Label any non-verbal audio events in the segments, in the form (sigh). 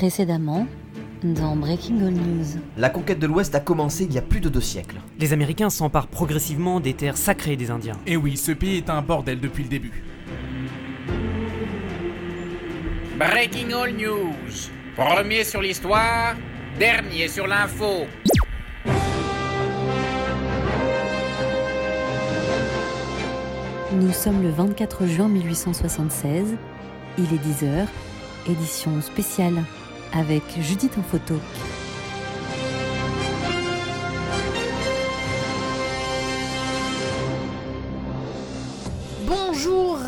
Précédemment, dans Breaking All News. La conquête de l'Ouest a commencé il y a plus de deux siècles. Les Américains s'emparent progressivement des terres sacrées des Indiens. Et oui, ce pays est un bordel depuis le début. Breaking All News. Premier sur l'histoire, dernier sur l'info. Nous sommes le 24 juin 1876. Il est 10h. Édition spéciale avec Judith en photo.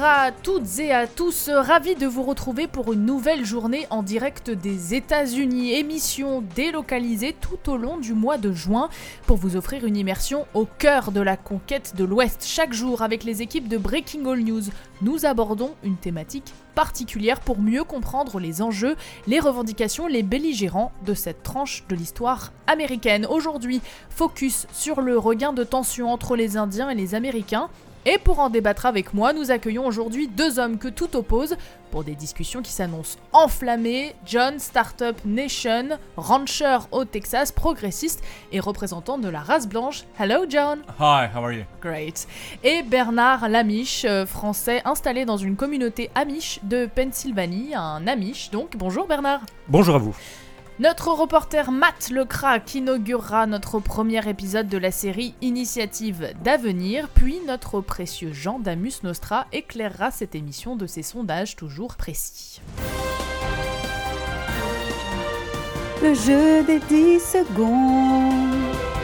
À toutes et à tous, ravi de vous retrouver pour une nouvelle journée en direct des États-Unis, émission délocalisée tout au long du mois de juin pour vous offrir une immersion au cœur de la conquête de l'Ouest. Chaque jour, avec les équipes de Breaking All News, nous abordons une thématique particulière pour mieux comprendre les enjeux, les revendications, les belligérants de cette tranche de l'histoire américaine. Aujourd'hui, focus sur le regain de tension entre les Indiens et les Américains. Et pour en débattre avec moi, nous accueillons aujourd'hui deux hommes que tout oppose pour des discussions qui s'annoncent enflammées. John, Startup Nation, rancher au Texas, progressiste et représentant de la race blanche. Hello John. Hi, how are you? Great. Et Bernard Lamiche, euh, français installé dans une communauté Amish de Pennsylvanie, un Amish donc. Bonjour Bernard. Bonjour à vous. Notre reporter Matt Lecrac inaugurera notre premier épisode de la série Initiative d'avenir, puis notre précieux Jean Damus Nostra éclairera cette émission de ses sondages toujours précis. Le jeu des 10 secondes.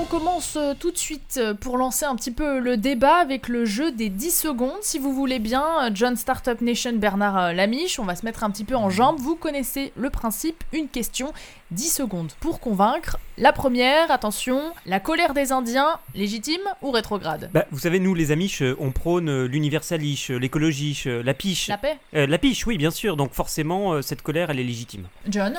On commence euh, tout de suite euh, pour lancer un petit peu le débat avec le jeu des 10 secondes. Si vous voulez bien, euh, John Startup Nation, Bernard Lamiche, on va se mettre un petit peu en jambes. Vous connaissez le principe, une question, 10 secondes pour convaincre. La première, attention, la colère des Indiens, légitime ou rétrograde? Bah, vous savez, nous, les Amish, on prône l'universalisme, l'écologie, la piche. La paix? Euh, la piche, oui, bien sûr. Donc forcément, cette colère, elle est légitime. John?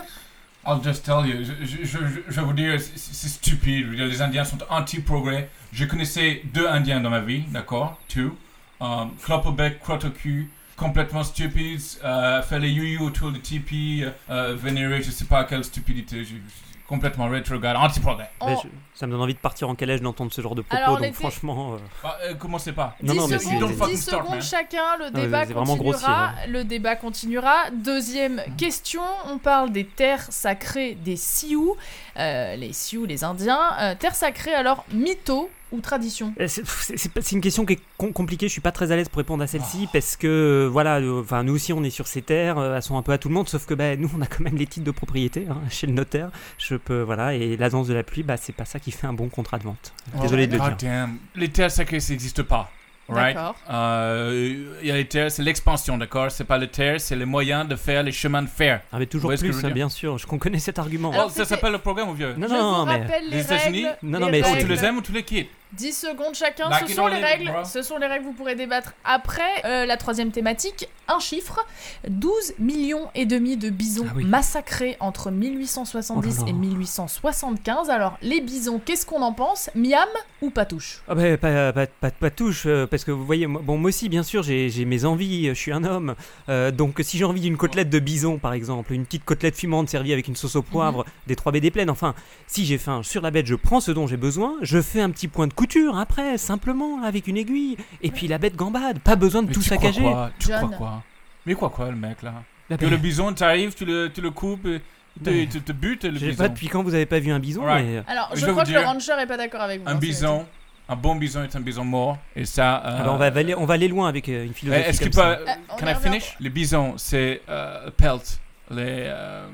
I'll just tell you, je, je, je, je vais vous dire, c'est stupide. Je veux dire, Les Indiens sont anti-progrès. Je connaissais deux Indiens dans ma vie, d'accord? Two. Um, Clopobec, Crotocu, complètement stupides, euh, faire les you autour du tipi, euh, vénérer, je sais pas quelle stupidité. je- je- complètement rétrograde, anti-progrès. Oh. Ça me donne envie de partir en calèche d'entendre ce genre de propos. Alors, on donc était- franchement, euh, Bah, euh, commencez pas. Non, 10 non, mais secondes, c'est- Don't fucking 10 start, secondes man. chacun, le mais débat c'est vraiment grossier, continuera. hein. Le débat continuera. Deuxième question, on parle des terres sacrées des Sioux. Euh, les Sioux, les Indiens. Euh, terres sacrées, alors mytho ou tradition? C'est une question qui est com- compliquée. Je suis pas très à l'aise pour répondre à celle-ci parce que voilà, euh, enfin nous aussi on est sur ces terres, euh, elles sont un peu à tout le monde, sauf que bah, nous on a quand même les titres de propriété hein, chez le notaire. Je peux voilà et la danse de la pluie, bah c'est pas ça qui fait un bon contrat de vente. Désolé de le God dire. damn. Les terres sacrées, ça n'existe pas. Right? D'accord. Euh, Il y a les terres, c'est l'expansion, d'accord? C'est pas les terres, c'est les moyens de faire les chemins de fer. Ah mais toujours Ouais, ce que plus, je veux hein, dire? bien sûr. Je qu'on connaît cet argument. Alors, oh, ça c'était- s'appelle le programme, ou vieux non Je non vous mais rappelle les, Les États-Unis? règles. Non, non, les mais Oh, tu règles. les aimes ou tu les quittes? 10 secondes chacun, ce sont les règles. bro. Ce sont les règles, vous pourrez débattre après. Euh, la troisième thématique, un chiffre 12 millions et demi de bisons Ah oui. massacrés entre 1870 Oh là là. et 1875. Alors, les bisons, qu'est-ce qu'on en pense? Miam ou Patouche Ah bah, pas, pas, pas, pas de touche, euh, parce que vous voyez, moi, bon, moi aussi, bien sûr, j'ai j'ai mes envies, euh, je suis un homme. Euh, donc, si j'ai envie d'une côtelette de bison, par exemple, une petite côtelette fumante servie avec une sauce au poivre, des 3B des plaines, enfin, si j'ai faim sur la bête, je prends ce dont j'ai besoin, je fais un petit point de couture après, simplement, avec une aiguille, et puis la bête gambade, pas besoin de Mais tout tu saccager. Crois quoi? Tu John. crois quoi? Mais quoi quoi, le mec, là? Que le bison, t'arrives, tu le, tu le coupes, et te, Mais- te, te butes, le Je sais bison. pas depuis quand vous avez pas vu un bison, Alright. mais... Alors, Je je, vais crois vous que le dire, rancher est pas d'accord avec vous. Un hein, c'est- bison, un bon bison est un bison mort, et ça... euh, Ah bah, on, va aller, on va aller loin avec euh, une eh, philosophie Est-ce comme qu'il peut... ça. On Can y I finish? Les bisons, c'est euh, pelt, les... Euh,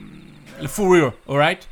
le fourrure, alright?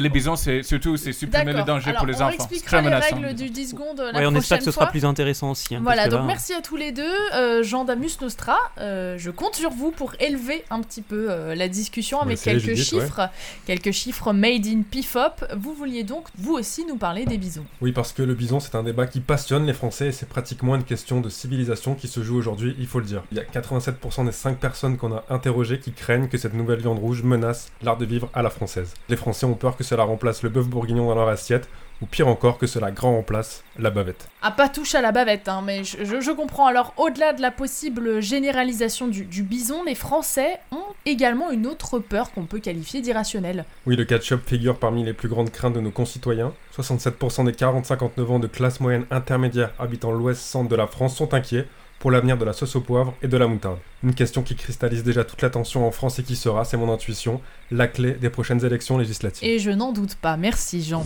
Les bisons, c'est surtout, c'est supprimer les D'accord. dangers Alors, pour les on enfants. expliquera les menaçant, règles les du enfants. 10 secondes la Ouais, on espère que ce fois. sera plus intéressant aussi. hein, Voilà, donc là- merci à tous les deux. Euh, Jean Damus Nostra, euh, je compte sur vous pour élever un petit peu euh, la discussion avec quelques Judith, ouais. chiffres, quelques chiffres made in PIFOP. Vous vouliez donc vous aussi nous parler des bisons. Oui, parce que le bison, c'est un débat qui passionne les Français et c'est pratiquement une question de civilisation qui se joue aujourd'hui, il faut le dire. Il y a 87% des 5 personnes qu'on a interrogées qui craignent que cette nouvelle viande rouge menace l'art de vivre à la française. Les Français ont peur que que cela remplace le bœuf bourguignon dans leur assiette, ou pire encore que cela grand remplace la bavette. Ah, pas touche à la bavette, hein, mais je, je- je comprends. Alors, au-delà de la possible généralisation du, du bison, les Français ont également une autre peur qu'on peut qualifier d'irrationnelle. Oui, le ketchup figure parmi les plus grandes craintes de nos concitoyens. 67% des 40-59 ans de classe moyenne intermédiaire habitant l'ouest-centre de la France sont inquiets pour l'avenir de la sauce au poivre et de la moutarde. Une question qui cristallise déjà toute l'attention en France et qui sera, c'est mon intuition, la clé des prochaines élections législatives. Et je n'en doute pas. Merci, Jean.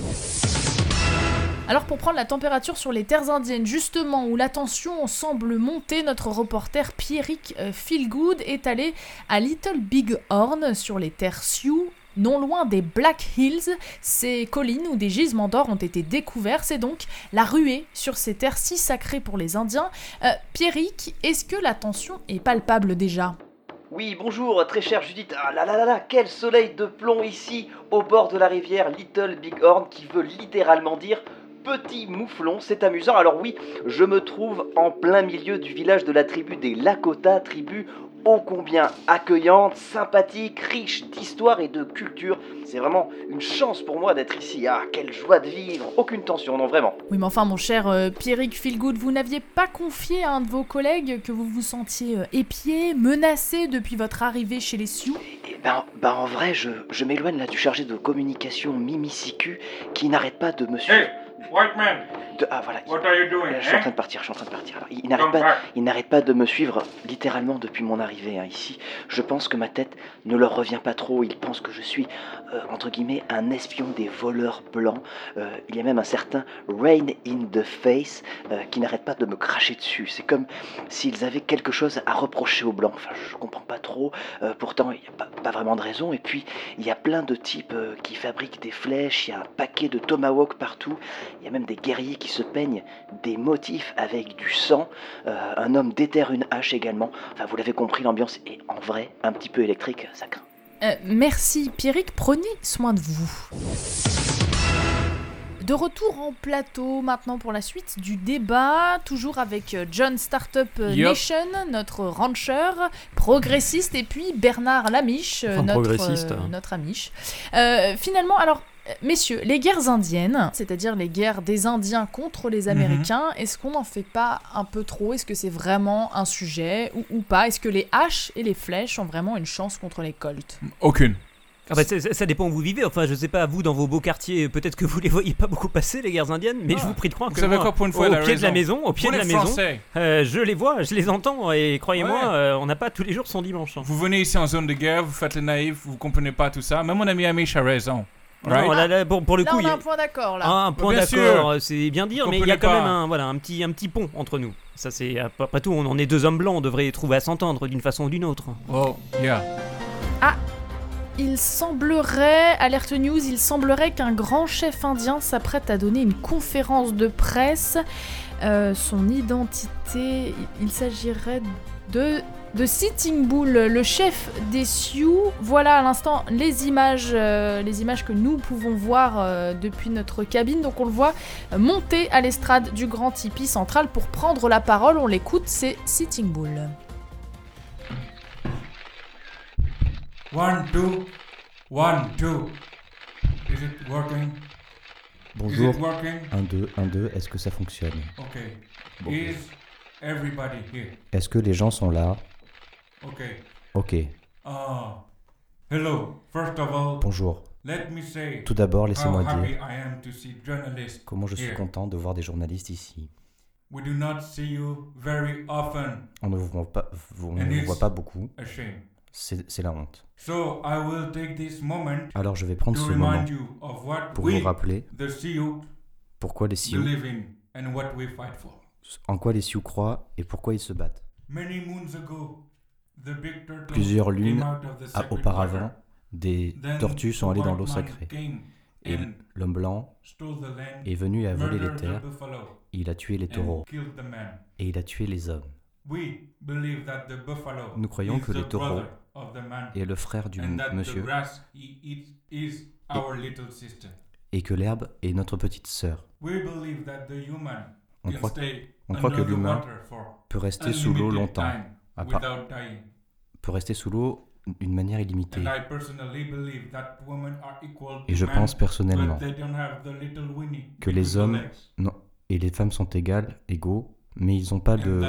Alors pour prendre la température sur les terres indiennes, justement où la tension semble monter, notre reporter Pierrick euh, Feelgood est allé à Little Big Horn sur les terres Sioux. Non loin des Black Hills, ces collines où des gisements d'or ont été découverts, c'est donc la ruée sur ces terres si sacrées pour les Indiens. Euh, Pierrick, est-ce que la tension est palpable déjà? Oui, bonjour, très chère Judith. Ah là là là là, quel soleil de plomb ici, au bord de la rivière Little Big Horn, qui veut littéralement dire petit mouflon. C'est amusant. Alors oui, je me trouve en plein milieu du village de la tribu des Lakota, tribu ô combien accueillante, sympathique, riche d'histoire et de culture. C'est vraiment une chance pour moi d'être ici. Ah, quelle joie de vivre. Aucune tension, non vraiment. Oui, mais enfin, mon cher euh, Pierrick Feelgood, vous n'aviez pas confié à un de vos collègues que vous vous sentiez euh, épié, menacé depuis votre arrivée chez les Sioux? Eh ben, ben en vrai, je, je m'éloigne là du chargé de communication Mimi Siku qui n'arrête pas de me suivre. Hey, white man, de- ah voilà, il- what are you doing? je suis en eh? train de partir, je suis en train de partir. Alors, il, n'arrête pas, back. il n'arrête pas de me suivre littéralement depuis mon arrivée hein, ici. Je pense que ma tête ne leur revient pas trop. Ils pensent que je suis, euh, entre guillemets, un espion des voleurs blancs. Euh, il y a même un certain Rain in the Face euh, qui n'arrête pas de me cracher dessus. C'est comme s'ils avaient quelque chose à reprocher aux blancs. Enfin, je comprends pas trop. Pourtant, il n'y a pas, pas vraiment de raison. Et puis, il y a plein de types qui fabriquent des flèches. Il y a un paquet de tomahawks partout. Il y a même des guerriers qui se peignent des motifs avec du sang. Euh, un homme déterre une hache également. Enfin, vous l'avez compris, l'ambiance est en vrai un petit peu électrique, ça craint. Euh, Merci Pierrick, prenez soin de vous. De retour en plateau maintenant pour la suite du débat, toujours avec euh, John Startup. Nation, notre rancher progressiste, et puis Bernard Lamiche, Enfin, notre, euh, notre amiche. Euh, finalement, alors, messieurs, les guerres indiennes, c'est-à-dire les guerres des Indiens contre les Américains, est-ce qu'on n'en fait pas un peu trop? Est-ce que c'est vraiment un sujet ou, ou pas? Est-ce que les haches et les flèches ont vraiment une chance contre les colts Aucune. Ah bah, ça, dépend où vous vivez. Enfin, je sais pas, vous, dans vos beaux quartiers, peut-être que vous les voyez pas beaucoup passer, les guerres indiennes, mais Ah. je vous prie de croire Vous que savez moi, quoi, pour une fois, au pied de la maison, au pied Pour de la les maison, euh, je les vois, je les entends, et croyez-moi, Ouais. euh, on n'a pas tous les jours son dimanche. hein. vous venez ici en zone de guerre, vous faites le naïf, vous comprenez pas tout ça. Même mon ami Amish a raison. Right? Non, là, là, pour, pour le Là, coup, on il y a un point d'accord, là. un point d'accord, euh, c'est bien dire, mais il y a quand même pas. un, voilà, un, petit, un petit pont entre nous. Ça, c'est après tout, on, on est deux hommes blancs, on devrait trouver à s'entendre d'une façon ou d'une autre. Oh, yeah. Il semblerait, alerte news, il semblerait qu'un grand chef indien s'apprête à donner une conférence de presse. Euh, son identité, il s'agirait de de Sitting Bull, le chef des Sioux. Voilà à l'instant les images, euh, les images que nous pouvons voir euh, depuis notre cabine. Donc on le voit monter à l'estrade du grand tipi central pour prendre la parole. On l'écoute, c'est Sitting Bull. One, two. One, two. Is it working? Bonjour. Is it working? 1, 2, 1, 2, est-ce que ça fonctionne? Okay. Bon. Is everybody here? Est-ce que les gens sont là? Okay. Ok, Ah. hello. First of all, bonjour. let me say Tout d'abord, how laissez-moi happy dire I am to see journalists. comment je suis here. content de voir des journalistes ici. We do not see you very often. On ne vous voit pas, vous- on And ne vous it's- voit pas beaucoup, c'est la honte. So I will take this moment Alors je vais prendre to ce moment remind you of what pour we, vous rappeler the Sioux, pourquoi les Sioux, believe in and what we fight for. en quoi les Sioux croient et pourquoi ils se battent. Many moons ago, Plusieurs lunes auparavant, des tortues sont allées dans l'eau sacrée. Et l'homme blanc est venu et a volé les terres, il a tué les taureaux. et il a tué les hommes. Nous croyons que the man, Et le frère du monsieur. et que l'herbe est notre petite sœur. On croit, on croit que l'humain peut rester sous l'eau longtemps, à without dying. peut rester sous l'eau d'une manière illimitée. And I personally believe that women are equal Et je pense personnellement que les hommes non, et les femmes sont égales, égaux, mais ils n'ont pas de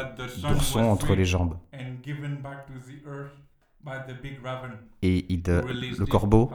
was entre les jambes. and given back to the earth by the big raven Et il, le corbeau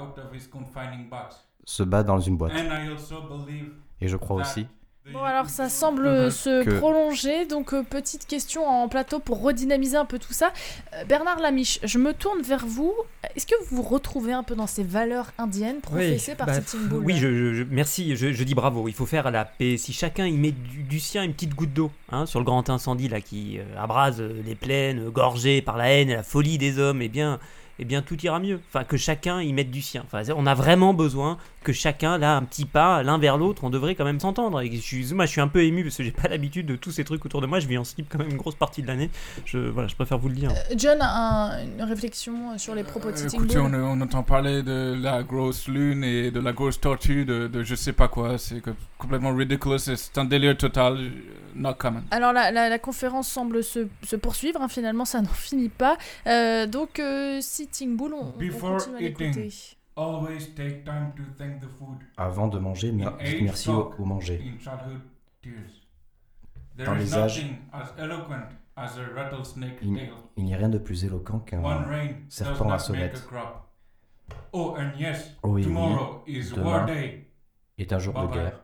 se bat dans une boîte. And I also believe Et je crois aussi Bon alors ça semble se Que- prolonger, donc euh, petite question en plateau pour redynamiser un peu tout ça. Euh, Bernard Lamiche, je me tourne vers vous. Est-ce que vous vous retrouvez un peu dans ces valeurs indiennes professées par bah, Sitting Bull Oui, je, je- je- merci, je, je dis bravo. Il faut faire la paix. Si chacun y met du, du sien, une petite goutte d'eau, hein, sur le grand incendie là qui euh, abrase les plaines, gorgées par la haine et la folie des hommes, eh bien, eh bien tout ira mieux. Enfin, que chacun y mette du sien. Enfin, on a vraiment besoin que chacun, là, un petit pas l'un vers l'autre, on devrait quand même s'entendre. Et je suis, moi, je suis un peu ému parce que j'ai pas l'habitude de tous ces trucs autour de moi. Je vis en slip quand même une grosse partie de l'année. Je, voilà, je préfère vous le dire. Euh, John a un- une réflexion sur les propos de Euh, Sitting écoutez, Bull. on, on entend parler de la grosse lune et de la grosse tortue, de, de je sais pas quoi. C'est complètement ridiculous. C'est un délire total. Not common. Alors la, la- la conférence semble se, se poursuivre, hein, finalement ça n'en (laughs) finit pas. Euh, donc euh, Sitting Bull, on, on Before continue à l'écouter. Always take time to thank the food. avant de manger, mer- dites merci au, manger. In childhood tears. There Dans is les âges- nothing as eloquent as a rattlesnake Il, n'y a rien de plus éloquent qu'un One rain does serpent à not make a sonnette. crop. Oh, and yes, Oh oui, oui, tomorrow is demain. war day. est un jour de guerre.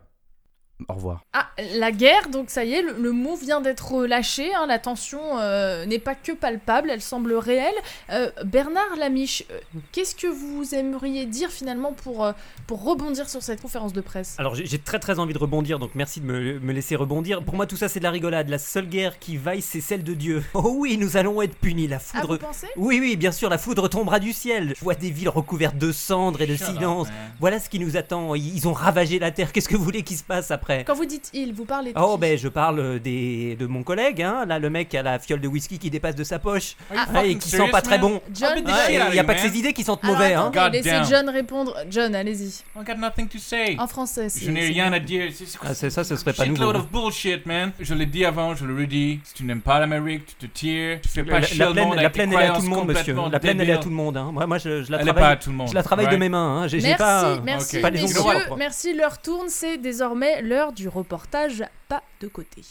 Au revoir. Ah, la guerre, donc ça y est, le, le mot vient d'être lâché, hein, la tension euh, n'est pas que palpable, elle semble réelle. Euh, Bernard Lamiche, euh, qu'est-ce que vous aimeriez dire finalement pour, euh, pour rebondir sur cette conférence de presse? Alors j'ai très très envie de rebondir, donc merci de me, me laisser rebondir. Pour moi tout ça c'est de la rigolade. La seule guerre qui vaille c'est celle de Dieu. (laughs) Oh oui, nous allons être punis. La Ah, foudre... vous pensez? Oui oui, bien sûr, la foudre tombera du ciel. Je vois des villes recouvertes de cendres et de silence. Voilà ce qui nous attend. Ils ils ont ravagé la terre. Qu'est-ce que vous voulez qu'il se passe après? Quand vous dites il, vous parlez de Oh qui ben je parle des, de mon collègue, hein, là le mec qui a la fiole de whisky qui dépasse de sa poche Ah, Ouais, et qui sent pas très bon. John, I've been Ouais, Il n'y a pas que ses idées qui sentent Alors, mauvais. Hein. attendez, laissez. John répondre. John, allez-y. I got nothing to say. En français, c'est... Je n'ai c'est- rien à dire. C'est- c'est quoi Ah, c'est ça, ce serait pas Shitload nouveau. of bullshit, man. Je l'ai dit avant, je le redis. Si tu n'aimes pas l'Amérique, tu te tires. Tu fais La, pas la chier le plaine, monde la avec plaine, elle est à tout croyances le monde, monsieur. complètement La plaine, elle est à débiles. tout le monde. hein. Moi, moi, je, je la Elle est pas à travaille. tout le monde. Je la travaille de right? mes mains. Hein. J'ai j'ai Merci, pas. merci Ok. Pas les messieurs, propres. merci, l'heure tourne, c'est désormais l'heure du reportage Pas de côté.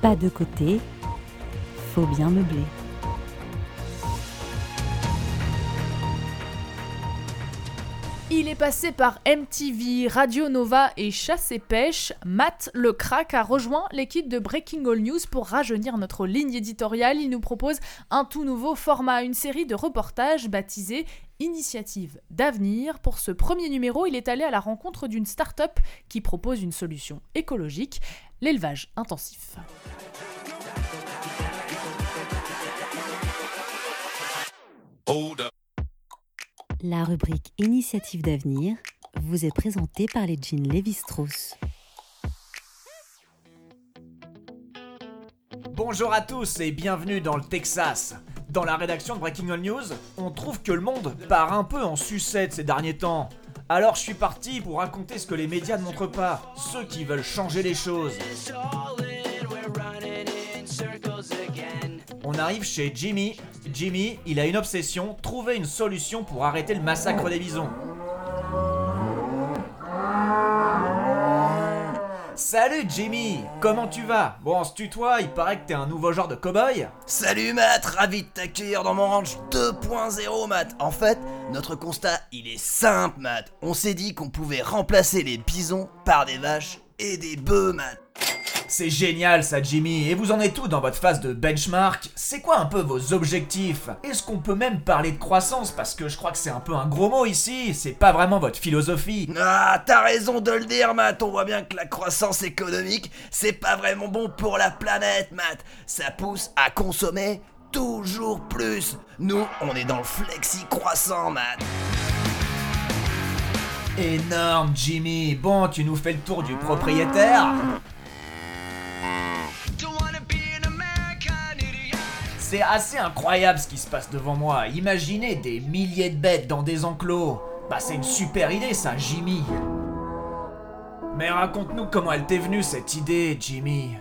Pas de côté, faut bien meubler. Il est passé par MTV, Radio Nova et Chasse et Pêche. Matt le crack a rejoint l'équipe de Breaking All News pour rajeunir notre ligne éditoriale. Il nous propose un tout nouveau format, une série de reportages baptisée Initiative d'avenir. Pour ce premier numéro, il est allé à la rencontre d'une start-up qui propose une solution écologique, l'élevage intensif. La rubrique Initiative d'avenir vous est présentée par les jeans Lévi-Strauss. Bonjour à tous et bienvenue dans le Texas. Dans la rédaction de Breaking All News, on trouve que le monde part un peu en sucette ces derniers temps. Alors je suis parti pour raconter ce que les médias ne montrent pas, ceux qui veulent changer les choses. On arrive chez Jimmy. Jimmy, il a une obsession, trouver une solution pour arrêter le massacre des bisons. Salut Jimmy, comment tu vas? Bon, on se tutoie, il paraît que t'es un nouveau genre de cow-boy. Salut Matt, ravi de t'accueillir dans mon ranch 2.0 Matt. En fait, notre constat, il est simple Matt. On s'est dit qu'on pouvait remplacer les bisons par des vaches et des bœufs Matt. C'est génial ça Jimmy, et vous en êtes tout dans votre phase de benchmark? C'est quoi un peu vos objectifs? Est-ce qu'on peut même parler de croissance? Parce que je crois que c'est un peu un gros mot ici, c'est pas vraiment votre philosophie. Ah, t'as raison de le dire Matt, on voit bien que la croissance économique, c'est pas vraiment bon pour la planète Matt. Ça pousse à consommer toujours plus. Nous, on est dans le flexi croissant Matt. Énorme Jimmy, bon tu nous fais le tour du propriétaire C'est assez incroyable ce qui se passe devant moi. Imaginez des milliers de bêtes dans des enclos. Bah c'est une super idée ça, Jimmy. Mais raconte-nous comment elle t'est venue cette idée, Jimmy.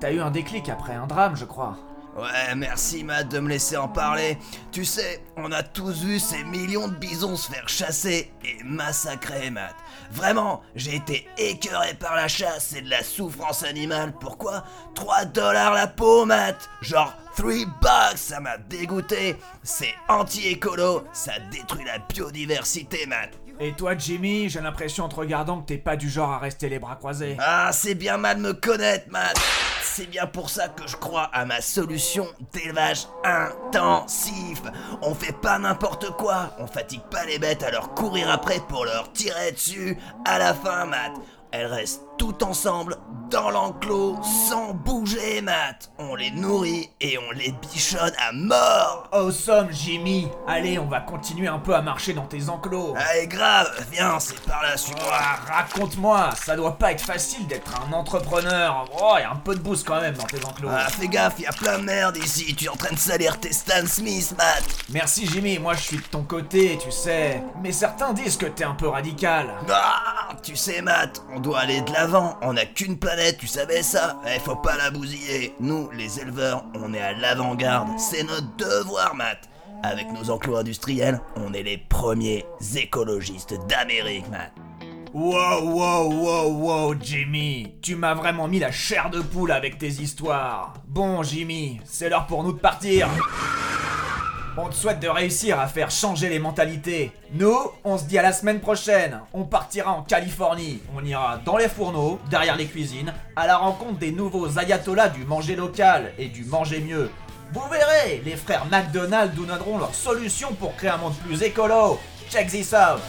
T'as eu un déclic après un drame, je crois. Ouais, merci Matt de me laisser en parler. Tu sais, on a tous vu ces millions de bisons se faire chasser et massacrer, Matt. Vraiment, j'ai été écœuré par la chasse et de la souffrance animale. Pourquoi? 3 dollars la peau, Matt Genre 3 bucks, ça m'a dégoûté. C'est anti-écolo, ça détruit la biodiversité, Matt. Et toi, Jimmy, j'ai l'impression en te regardant que t'es pas du genre à rester les bras croisés. Ah, c'est bien mal me connaître, Matt. C'est bien pour ça que je crois à ma solution d'élevage intensif. On fait pas n'importe quoi. On fatigue pas les bêtes à leur courir après pour leur tirer dessus. À la fin, Matt, elles restent toutes ensemble dans l'enclos sans bouger, Matt. On les nourrit et on les bichonne à mort. Awesome, Jimmy. Allez, on va continuer un peu à marcher dans tes enclos. Allez, grave, viens, c'est par là, suis-moi. Ah, raconte-moi, ça doit pas être facile d'être un entrepreneur. Oh, y a un peu de boost quand même dans tes enclos. Ah, fais gaffe, y a plein de merde ici. Tu es en train de salir tes Stan Smith, Matt. Merci, Jimmy. Moi, je suis de ton côté, tu sais. Mais certains disent que t'es un peu radical. Ah, tu sais, Matt, on doit aller de l'avant. On n'a qu'une planète, tu savais ça? Eh, faut pas la bousiller. Nous, les éleveurs, on est à l'avant-garde. C'est notre devoir, Matt. Avec nos enclos industriels, on est les premiers écologistes d'Amérique, Matt. Wow, wow, wow, wow, Jimmy. Tu m'as vraiment mis la chair de poule avec tes histoires. Bon, Jimmy, c'est l'heure pour nous de partir. On te souhaite de réussir à faire changer les mentalités. Nous, on se dit à la semaine prochaine. On partira en Californie. On ira dans les fourneaux, derrière les cuisines, à la rencontre des nouveaux ayatollahs du manger local et du manger mieux. Vous verrez, les frères McDonald nous donneront leur solution pour créer un monde plus écolo. Check this out.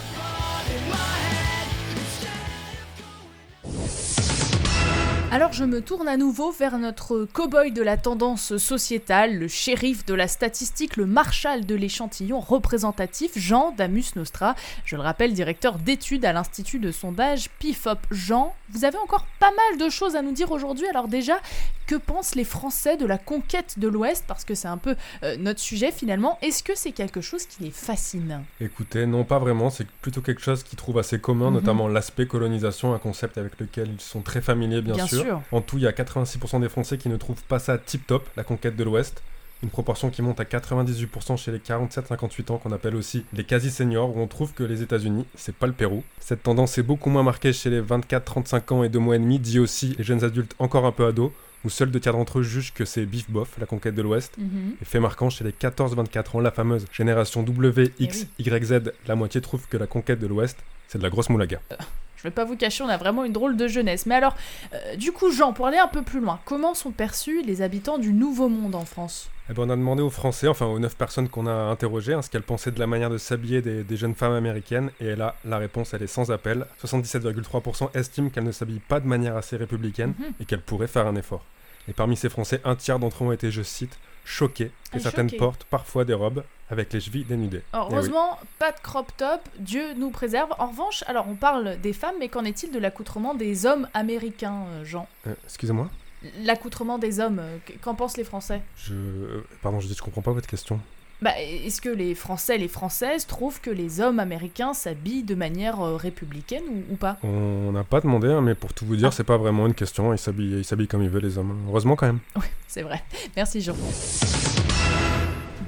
Alors je me tourne à nouveau vers notre cow-boy de la tendance sociétale, le shérif de la statistique, le marshal de l'échantillon représentatif, Jean Damus Nostra. Je le rappelle, directeur d'études à l'Institut de sondage PIFOP. Jean, vous avez encore pas mal de choses à nous dire aujourd'hui. Alors déjà, que pensent les Français de la conquête de l'Ouest? Parce que c'est un peu euh, notre sujet finalement. Est-ce que c'est quelque chose qui les fascine? Écoutez, non pas vraiment, c'est plutôt quelque chose qu'ils trouvent assez commun, Mhm. notamment l'aspect colonisation, un concept avec lequel ils sont très familiers bien, Bien sûr. En tout, il y a 86% des Français qui ne trouvent pas ça tip-top, la conquête de l'Ouest. Une proportion qui monte à 98% chez les 47-58 ans, qu'on appelle aussi les quasi-seniors, où on trouve que les États-Unis, c'est pas le Pérou. Cette tendance est beaucoup moins marquée chez les 24-35 ans et 2 mois et demi, dit aussi les jeunes adultes encore un peu ados, où seuls deux tiers d'entre eux jugent que c'est bif bof, la conquête de l'Ouest. Mhm. Et fait marquant chez les 14-24 ans, la fameuse génération W, X, Y, Z, la moitié trouve que la conquête de l'Ouest, c'est de la grosse moulaga. Je vais pas vous cacher, on a vraiment une drôle de jeunesse. Mais alors, euh, du coup, Jean, pour aller un peu plus loin, comment sont perçus les habitants du Nouveau Monde en France? Eh ben, on a demandé aux Français, enfin aux 9 personnes qu'on a interrogées, hein, ce qu'elles pensaient de la manière de s'habiller des, des jeunes femmes américaines. Et là, la réponse, elle est sans appel. 77,3% estiment qu'elles ne s'habillent pas de manière assez républicaine Mhm. et qu'elles pourraient faire un effort. Et parmi ces Français, un tiers d'entre eux ont été, je cite, choqués que Ah, certaines portent parfois des robes avec les chevilles dénudées. Eh oui. Heureusement, pas de crop top, Dieu nous préserve. En revanche, alors on parle des femmes, mais qu'en est-il de l'accoutrement des hommes américains, euh, Jean? Euh, Excusez-moi? L'accoutrement des hommes, euh, qu'en pensent les Français? Je... Pardon, je dis, je comprends pas votre question. Bah, est-ce que les Français et les Françaises trouvent que les hommes américains s'habillent de manière euh, républicaine ou, ou pas? On n'a pas demandé, hein, mais pour tout vous dire, Ah. c'est pas vraiment une question. Ils s'habillent, comme ils veulent, les hommes. Heureusement quand même. C'est vrai. Merci Jean.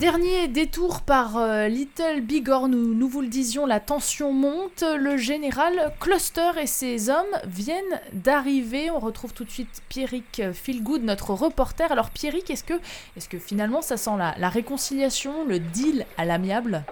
Dernier détour par euh, Little Big Horn où nous vous le disions, la tension monte. Le général Cluster et ses hommes viennent d'arriver. On retrouve tout de suite Pierrick Feelgood, notre reporter. Alors Pierrick, est-ce que, est que finalement ça sent la, la réconciliation, le deal à l'amiable?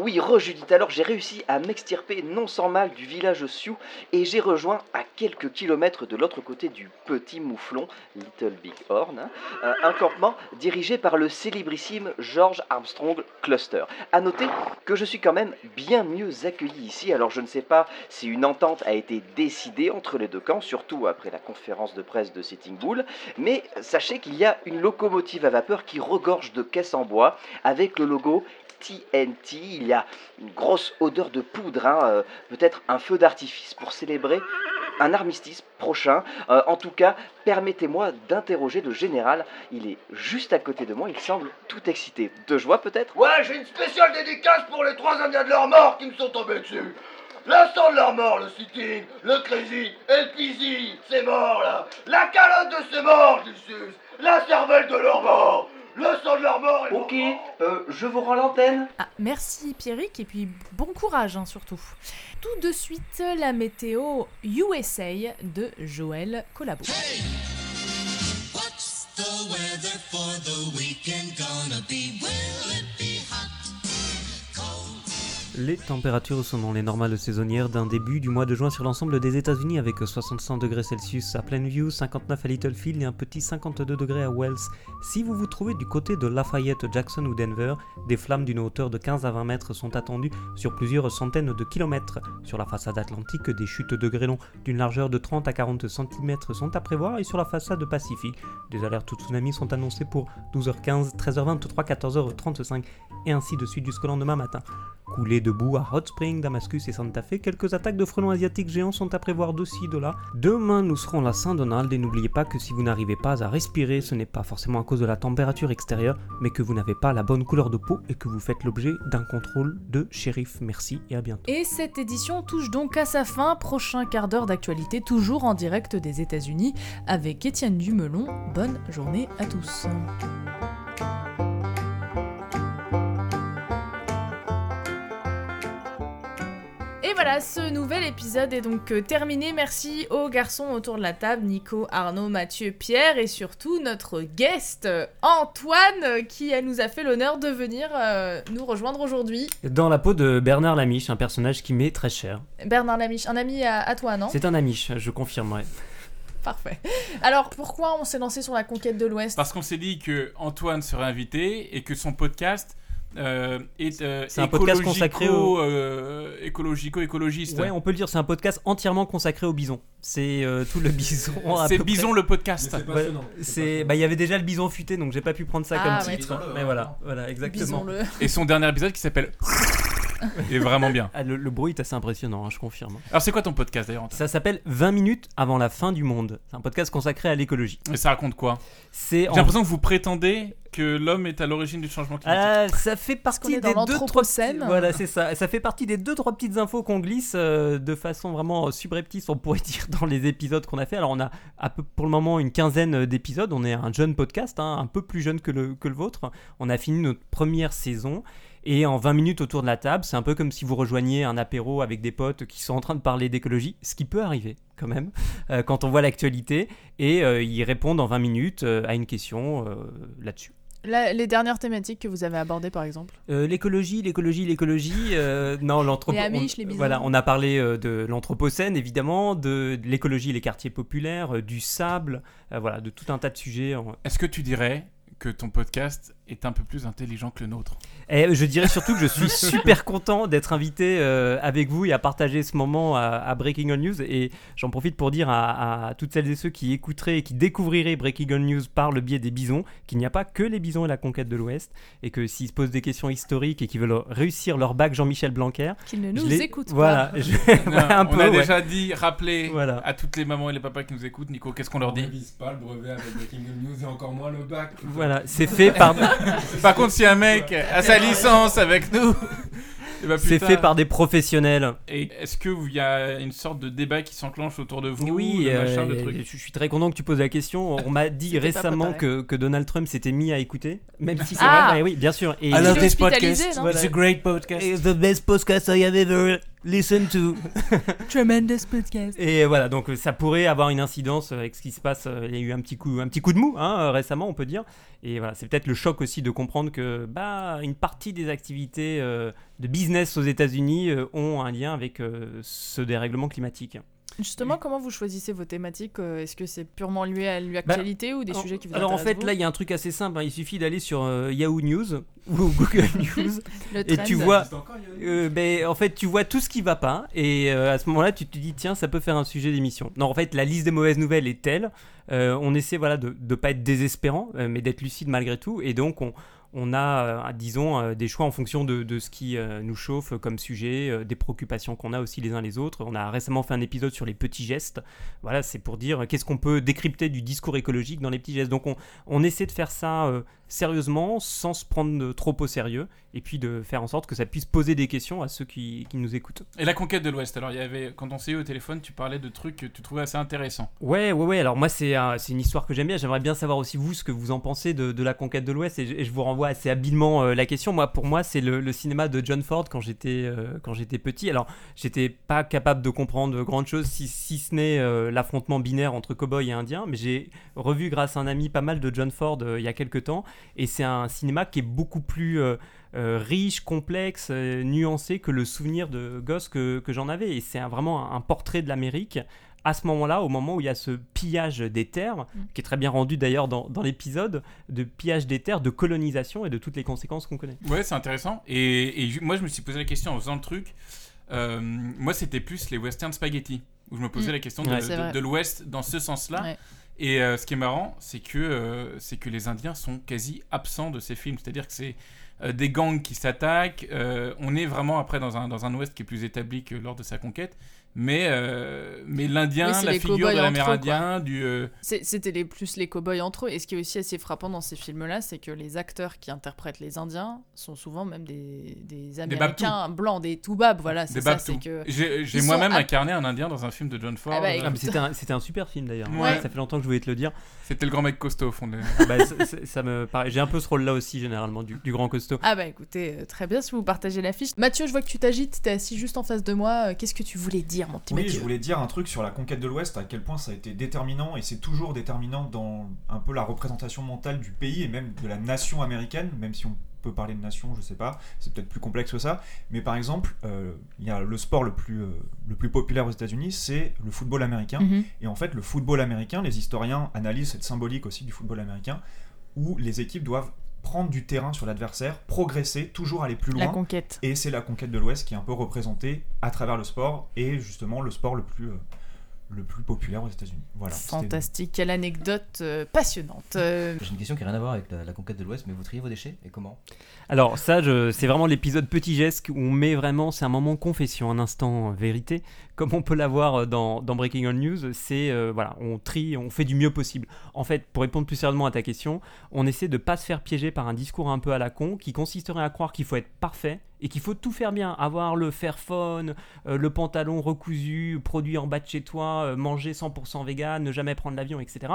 Oui, re-Judith, alors j'ai réussi à m'extirper non sans mal du village Sioux et j'ai rejoint à quelques kilomètres de l'autre côté du petit mouflon, Little Big Horn, hein, un campement dirigé par le célébrissime George Armstrong Cluster. A noter que je suis quand même bien mieux accueilli ici, alors je ne sais pas si une entente a été décidée entre les deux camps, surtout après la conférence de presse de Sitting Bull, mais sachez qu'il y a une locomotive à vapeur qui regorge de caisses en bois avec le logo TNT. Y a une grosse odeur de poudre, hein, euh, peut-être un feu d'artifice pour célébrer un armistice prochain. Euh, en tout cas, permettez-moi d'interroger le général. Il est juste à côté de moi, il semble tout excité. De joie peut-être? Ouais, j'ai une spéciale dédicace pour les trois Indiens de leur mort qui me sont tombés dessus. L'instant de leur mort, le sitting, le crazy et le peasy, c'est mort là. La calotte de ces morts, je suce. La cervelle de leurs morts Le sang de leurs morts et Ok, euh, je vous rends l'antenne. Ah, merci Pierrick et puis bon courage hein, surtout. Tout de suite, la météo USA de Joël Collabo. What's the weather for the weekend gonna be? Will it? Les températures sont dans les normales saisonnières d'un début du mois de juin sur l'ensemble des États-Unis avec 65 degrés Celsius à Plainview, 59 à Littlefield et un petit 52 degrés à Wells. Si vous vous trouvez du côté de Lafayette, Jackson ou Denver, des flammes d'une hauteur de 15 à 20 mètres sont attendues sur plusieurs centaines de kilomètres. Sur la façade atlantique, des chutes de grêlons d'une largeur de 30 à 40 cm sont à prévoir et sur la façade pacifique, des alertes tsunami sont annoncées pour 12h15, 13h23, 14h35 et ainsi de suite jusqu'au lendemain matin. Coulées de boue à Hot Spring, Damascus et Santa Fe, quelques attaques de frelons asiatiques géants sont à prévoir d'aussi de là. Demain, nous serons la Saint-Donald et n'oubliez pas que si vous n'arrivez pas à respirer, ce n'est pas forcément à cause de la température extérieure, mais que vous n'avez pas la bonne couleur de peau et que vous faites l'objet d'un contrôle de shérif. Merci et à bientôt. Et cette édition touche donc à sa fin. Prochain quart d'heure d'actualité, toujours en direct des États-Unis, avec Étienne Dumelon. Bonne journée à tous. Voilà, ce nouvel épisode est donc euh, terminé. Merci aux garçons autour de la table, Nico, Arnaud, Mathieu, Pierre et surtout notre guest euh, Antoine euh, qui nous a fait l'honneur de venir euh, nous rejoindre aujourd'hui. Dans la peau de Bernard Lamiche, un personnage qui m'est très cher. Bernard Lamiche, un ami à, à toi, non? C'est un Amish, je confirmerai. Parfait. Alors pourquoi on s'est lancé sur la conquête de l'Ouest? Parce qu'on s'est dit que Antoine serait invité et que son podcast euh, euh, C'est un podcast consacré au- euh, écologico-écologiste. Ouais, on peut le dire, c'est un podcast entièrement consacré au bison. C'est euh, tout le bison. (laughs) C'est Bison près. le podcast. C'est bah il y avait déjà le bison futé donc j'ai pas pu prendre ça Ah, comme ouais. titre mais voilà voilà exactement. Et son dernier épisode qui s'appelle (laughs) est vraiment bien. Ah, le, le bruit est assez impressionnant hein, je confirme Alors c'est quoi ton podcast d'ailleurs ça s'appelle 20 minutes avant la fin du monde c'est un podcast consacré à l'écologie Et ça raconte quoi J'ai en- l'impression que vous prétendez que l'homme est à l'origine du changement climatique. Ah, ça fait partie des dans deux trois petits- voilà c'est ça. Ça fait partie des deux trois petites infos qu'on glisse euh, de façon vraiment subreptice on pourrait (laughs) dire dans les épisodes qu'on a fait. Alors on a à peu, pour le moment une quinzaine d'épisodes. On est un jeune podcast hein, un peu plus jeune que le, que le vôtre. On a fini notre première saison. Et en 20 minutes autour de la table, c'est un peu comme si vous rejoigniez un apéro avec des potes qui sont en train de parler d'écologie, ce qui peut arriver quand même euh, quand on voit l'actualité, et euh, ils répondent en 20 minutes euh, à une question euh, là-dessus. La- les dernières thématiques que vous avez abordées par exemple? Euh, l'écologie, l'écologie, l'écologie. euh, non, l'anthropo. Les Amish, on- les. Voilà, on a parlé euh, de l'anthropocène évidemment, de, de l'écologie, les quartiers populaires, euh, du sable, euh, voilà, de tout un tas de sujets. en- Est-ce que tu dirais que ton podcast est un peu plus intelligent que le nôtre Et je dirais surtout que je suis (laughs) super content d'être invité euh, avec vous et à partager ce moment à, à Breaking On News. Et j'en profite pour dire à, à toutes celles et ceux qui écouteraient et qui découvriraient Breaking On News par le biais des bisons qu'il n'y a pas que les bisons et la conquête de l'Ouest. Et que s'ils se posent des questions historiques et qu'ils veulent réussir leur bac Jean-Michel Blanquer, Qu'ils ne nous écoutent voilà, pas. je- (laughs) Non, voilà, un On peu, a ouais. déjà dit, rappelé Voilà. à toutes les mamans et les papas qui nous écoutent, Nico, qu'est-ce qu'on leur On dit révise pas le brevet avec Breaking News et encore moins le bac. Voilà, c'est fait par. (laughs) (laughs) Par contre, si un mec a sa licence avec nous, (laughs) eh ben, C'est fait par des professionnels. Et est-ce qu'il y a une sorte de débat qui s'enclenche autour de vous Oui, de euh, de je trucs je suis très content que tu poses la question. On m'a dit récemment que, que Donald Trump s'était mis à écouter, même si c'est Ah. vrai. Ouais, oui, bien sûr. Et I love this podcast. It's a great podcast. Et the best podcast I have ever listened to. (laughs) Tremendous podcast. Et voilà, donc euh, ça pourrait avoir une incidence avec ce qui se passe. euh, Il y a eu un petit coup, un petit coup de mou hein, euh, récemment, on peut dire. Et voilà, c'est peut-être le choc aussi de comprendre que bah, une partie des activités euh, de business aux États-Unis euh, ont un lien avec euh, ce dérèglement climatique. Justement, comment vous choisissez vos thématiques euh, Est-ce que c'est purement lié à l'actualité ou des Alors- sujets qui vous Alors en intéressent fait, là, il y a un truc assez simple. hein, Il suffit d'aller sur euh, Yahoo News (laughs) ou Google (laughs) News et tu vois, euh, ben, en fait, tu vois tout ce qui va pas. Et euh, à ce moment-là, tu te dis tiens, ça peut faire un sujet d'émission. Non, en fait, la liste des mauvaises nouvelles est telle. euh, on essaie voilà de ne pas être désespérant, euh, mais d'être lucide malgré tout. Et donc on on a, euh, disons, euh, des choix en fonction de, de ce qui euh, nous chauffe comme sujet, euh, des préoccupations qu'on a aussi les uns les autres. On a récemment fait un épisode sur les petits gestes. Voilà, c'est pour dire euh, qu'est-ce qu'on peut décrypter du discours écologique dans les petits gestes. Donc on, on essaie de faire ça euh, sérieusement, sans se prendre euh, trop au sérieux. et puis de faire en sorte que ça puisse poser des questions à ceux qui, qui nous écoutent. Et la conquête de l'Ouest, alors il y avait, quand on s'est eu au téléphone, tu parlais de trucs que tu trouvais assez intéressants. Ouais, ouais, ouais. Alors moi, c'est c'est une histoire que j'aime bien. J'aimerais bien savoir aussi vous ce que vous en pensez de, de la conquête de l'Ouest. Et, et je vous renvoie assez habilement euh, la question. Moi, pour moi, c'est le, cinéma de John Ford quand j'étais euh, quand j'étais petit. Alors, j'étais pas capable de comprendre grande chose si, si ce n'est euh, l'affrontement binaire entre cow-boy et indien. Mais j'ai revu grâce à un ami pas mal de John Ford il y a quelques temps. Et c'est un cinéma qui est beaucoup plus riche, complexe, nuancé que le souvenir de gosse que, j'en avais. Et c'est vraiment un portrait de l'Amérique à ce moment-là, au moment où il y a ce pillage des terres, qui est très bien rendu d'ailleurs dans, dans l'épisode, de pillage des terres, de colonisation et de toutes les conséquences qu'on connaît. Ouais, c'est intéressant. Et, moi, je me suis posé la question en faisant le truc. Euh, moi, c'était plus les western spaghetti, où je me posais Mm. la question de, Ouais, c'est de- vrai. de l'Ouest dans ce sens-là. Ouais. Et euh, ce qui est marrant, c'est que, euh, c'est que les Indiens sont quasi absents de ces films. C'est-à-dire que c'est euh, des gangs qui s'attaquent. euh, on est vraiment après dans un, dans un Ouest qui est plus établi que lors de sa conquête. Mais, euh, mais l'Indien, Oui, la figure de l'Amérindien, du. euh, C'était les, plus les cow-boys entre eux. Et ce qui est aussi assez frappant dans ces films-là, c'est que les acteurs qui interprètent les Indiens sont souvent même des, des Américains blancs, des toubabs. Voilà, c'est ça. C'est que J'ai sont moi-même à- incarné un Indien dans un film de John Ford. Ah bah, euh, écoute. Ah, mais c'était un, c'était un super film d'ailleurs. Ouais. Ça fait longtemps que je voulais te le dire. C'était le grand mec costaud au fond de. Bah, ça, me paraît- J'ai un peu ce rôle-là aussi généralement du, du grand costaud. Ah bah écoutez, très bien si vous partagez l'affiche. Mathieu, je vois que tu t'agites, t'es assis juste en face de moi. Qu'est-ce que tu voulais dire, mon petit Oui, je voulais dire un truc sur la conquête de l'Ouest, à quel point ça a été déterminant, et c'est toujours déterminant dans un peu la représentation mentale du pays et même de la nation américaine, même si on peut parler de nation, je sais pas, c'est peut-être plus complexe que ça. Mais par exemple, euh, il y a le sport le plus, euh, le plus populaire aux États-Unis, c'est le football américain. Mhm. Et en fait, le football américain, les historiens analysent cette symbolique aussi du football américain, où les équipes doivent prendre du terrain sur l'adversaire, progresser, toujours aller plus loin. La conquête. Et c'est la conquête de l'Ouest qui est un peu représentée à travers le sport et justement le sport le plus, euh, le plus populaire aux États-Unis. Voilà. Fantastique, quelle anecdote euh, passionnante. Euh, (laughs) J'ai une question qui n'a rien à voir avec la, la conquête de l'Ouest, mais vous triez vos déchets et comment? Alors ça, je- c'est vraiment l'épisode petit geste où on met vraiment, c'est un moment confession, un instant euh, vérité, comme on peut l'avoir dans, dans Breaking All News. C'est euh, voilà, on trie, on fait du mieux possible. En fait, pour répondre plus sérieusement à ta question, on essaie de pas se faire piéger par un discours un peu à la con qui consisterait à croire qu'il faut être parfait et qu'il faut tout faire bien, avoir le Fairphone, euh, le pantalon recousu, produit en bas de chez toi, euh, manger 100% vegan, ne jamais prendre l'avion, etc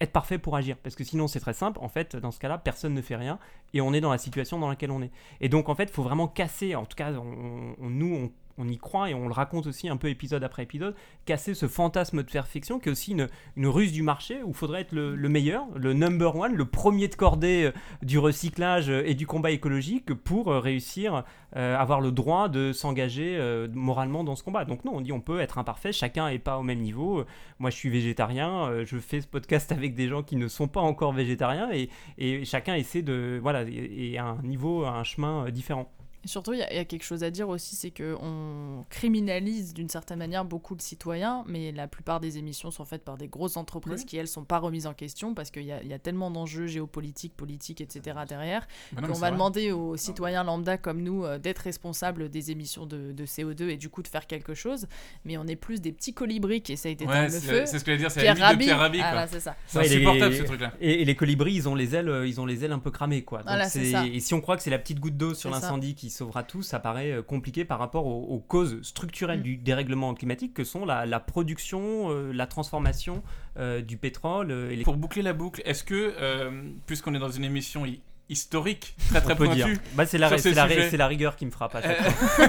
être parfait pour agir. Parce que sinon, c'est très simple. En fait, dans ce cas-là, personne ne fait rien et on est dans la situation dans laquelle on est. Et donc, en fait, il faut vraiment casser. En tout cas, on- nous, on, on y croit et on le raconte aussi un peu épisode après épisode. Casser ce fantasme de perfection qui est aussi une, ruse du marché où il faudrait être le, le meilleur, le number one, le premier de cordée euh, du recyclage euh, et du combat écologique pour euh, réussir euh, avoir le droit de s'engager moralement dans ce combat. Donc non, on dit on peut être imparfait, chacun n'est pas au même niveau. Moi je suis végétarien, je fais ce podcast (laughs) avec des gens qui ne sont pas encore végétariens et, chacun essaie de... Voilà, et, un niveau, un chemin différent. Et surtout, il y, a- il y a quelque chose à dire aussi, c'est que on criminalise d'une certaine manière beaucoup le citoyen, mais la plupart des émissions sont faites par des grosses entreprises Oui. qui, elles, sont pas remises en question parce qu'il y y a tellement d'enjeux géopolitiques, politiques, etc. derrière, Bah non, mais qu'on va vrai. demander aux citoyens lambda comme nous euh, d'être responsables des émissions de, de CO2 et du coup de faire quelque chose, mais on est plus des petits colibris qui essayent d'éteindre Ouais, le c'est- feu. c'est ce que j'allais dire, c'est Pierre la vie de Rabhi. Pierre Rabhi, Ah, c'est ça. C'est Ouais, les- ce truc-là. Et, et les colibris, ils ont les ailes, euh, ils ont les ailes un peu cramées, quoi. Donc Voilà. Et si on croit que c'est la petite goutte d'eau sur l'incendie qui sauvera tout, ça paraît euh, compliqué par rapport aux, aux causes structurelles Mm. du dérèglement climatique que sont la, la production, euh, la transformation euh, du pétrole et les. Pour boucler la boucle, est-ce que, euh, puisqu'on est dans une émission historique, très très dire. Bah, c'est la, la, la rigueur qui me frappe à chaque Euh, fois.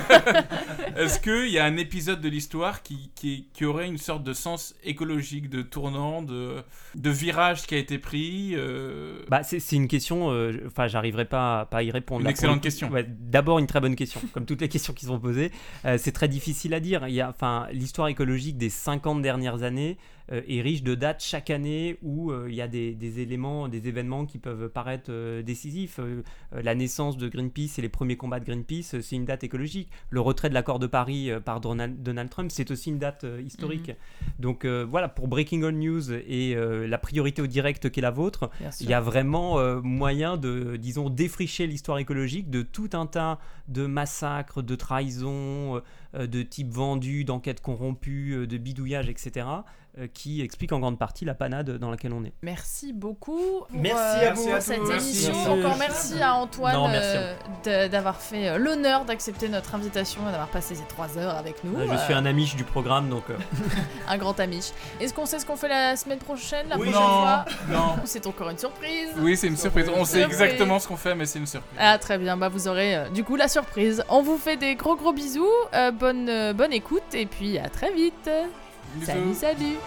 (laughs) Est-ce qu'il y a un épisode de l'histoire qui, qui, qui aurait une sorte de sens écologique, de tournant, de, de virage qui a été pris euh, Bah, c'est une question, euh, enfin, j'arriverai pas, pas à y répondre. Une là, excellente question. Ouais, D'abord, une très bonne question, (laughs) comme toutes les questions qui sont posées. Euh, c'est très difficile à dire. Il y a, enfin, l'histoire écologique des 50 dernières années est riche de dates chaque année où euh, il y a des, des éléments, des événements qui peuvent paraître euh, décisifs. Euh, euh, la naissance de Greenpeace et les premiers combats de Greenpeace, euh, c'est une date écologique. Le retrait de l'accord de Paris euh, par Donald, Trump, c'est aussi une date euh, historique. Donc euh, voilà, pour Breaking All News et euh, la priorité au direct qui est la vôtre, il y a vraiment euh, moyen de, disons, défricher l'histoire écologique de tout un tas de massacres, de trahisons, euh, euh, de type vendu, d'enquête corrompue, euh, de bidouillage, etc., euh, qui expliquent en grande partie la panade dans laquelle on est. Merci beaucoup pour Merci euh, à vous. pour cette Merci. émission. Merci. Encore merci à Antoine Non, merci à euh, d'avoir fait euh, l'honneur d'accepter notre invitation et d'avoir passé ces trois heures avec nous. Euh, je suis Euh, un amiche du programme, donc euh, (laughs) un grand amiche. Est-ce qu'on sait ce qu'on fait la semaine prochaine, la Oui. prochaine Non, fois? Non. Ou (laughs) c'est encore une surprise Oui, c'est une surprise. On sait Surprise. exactement ce qu'on fait, mais c'est une surprise. Ah très bien, bah vous aurez euh, du coup la surprise. On vous fait des gros gros bisous, euh, bonne, euh, bonne écoute et puis à très vite. Salut, salut.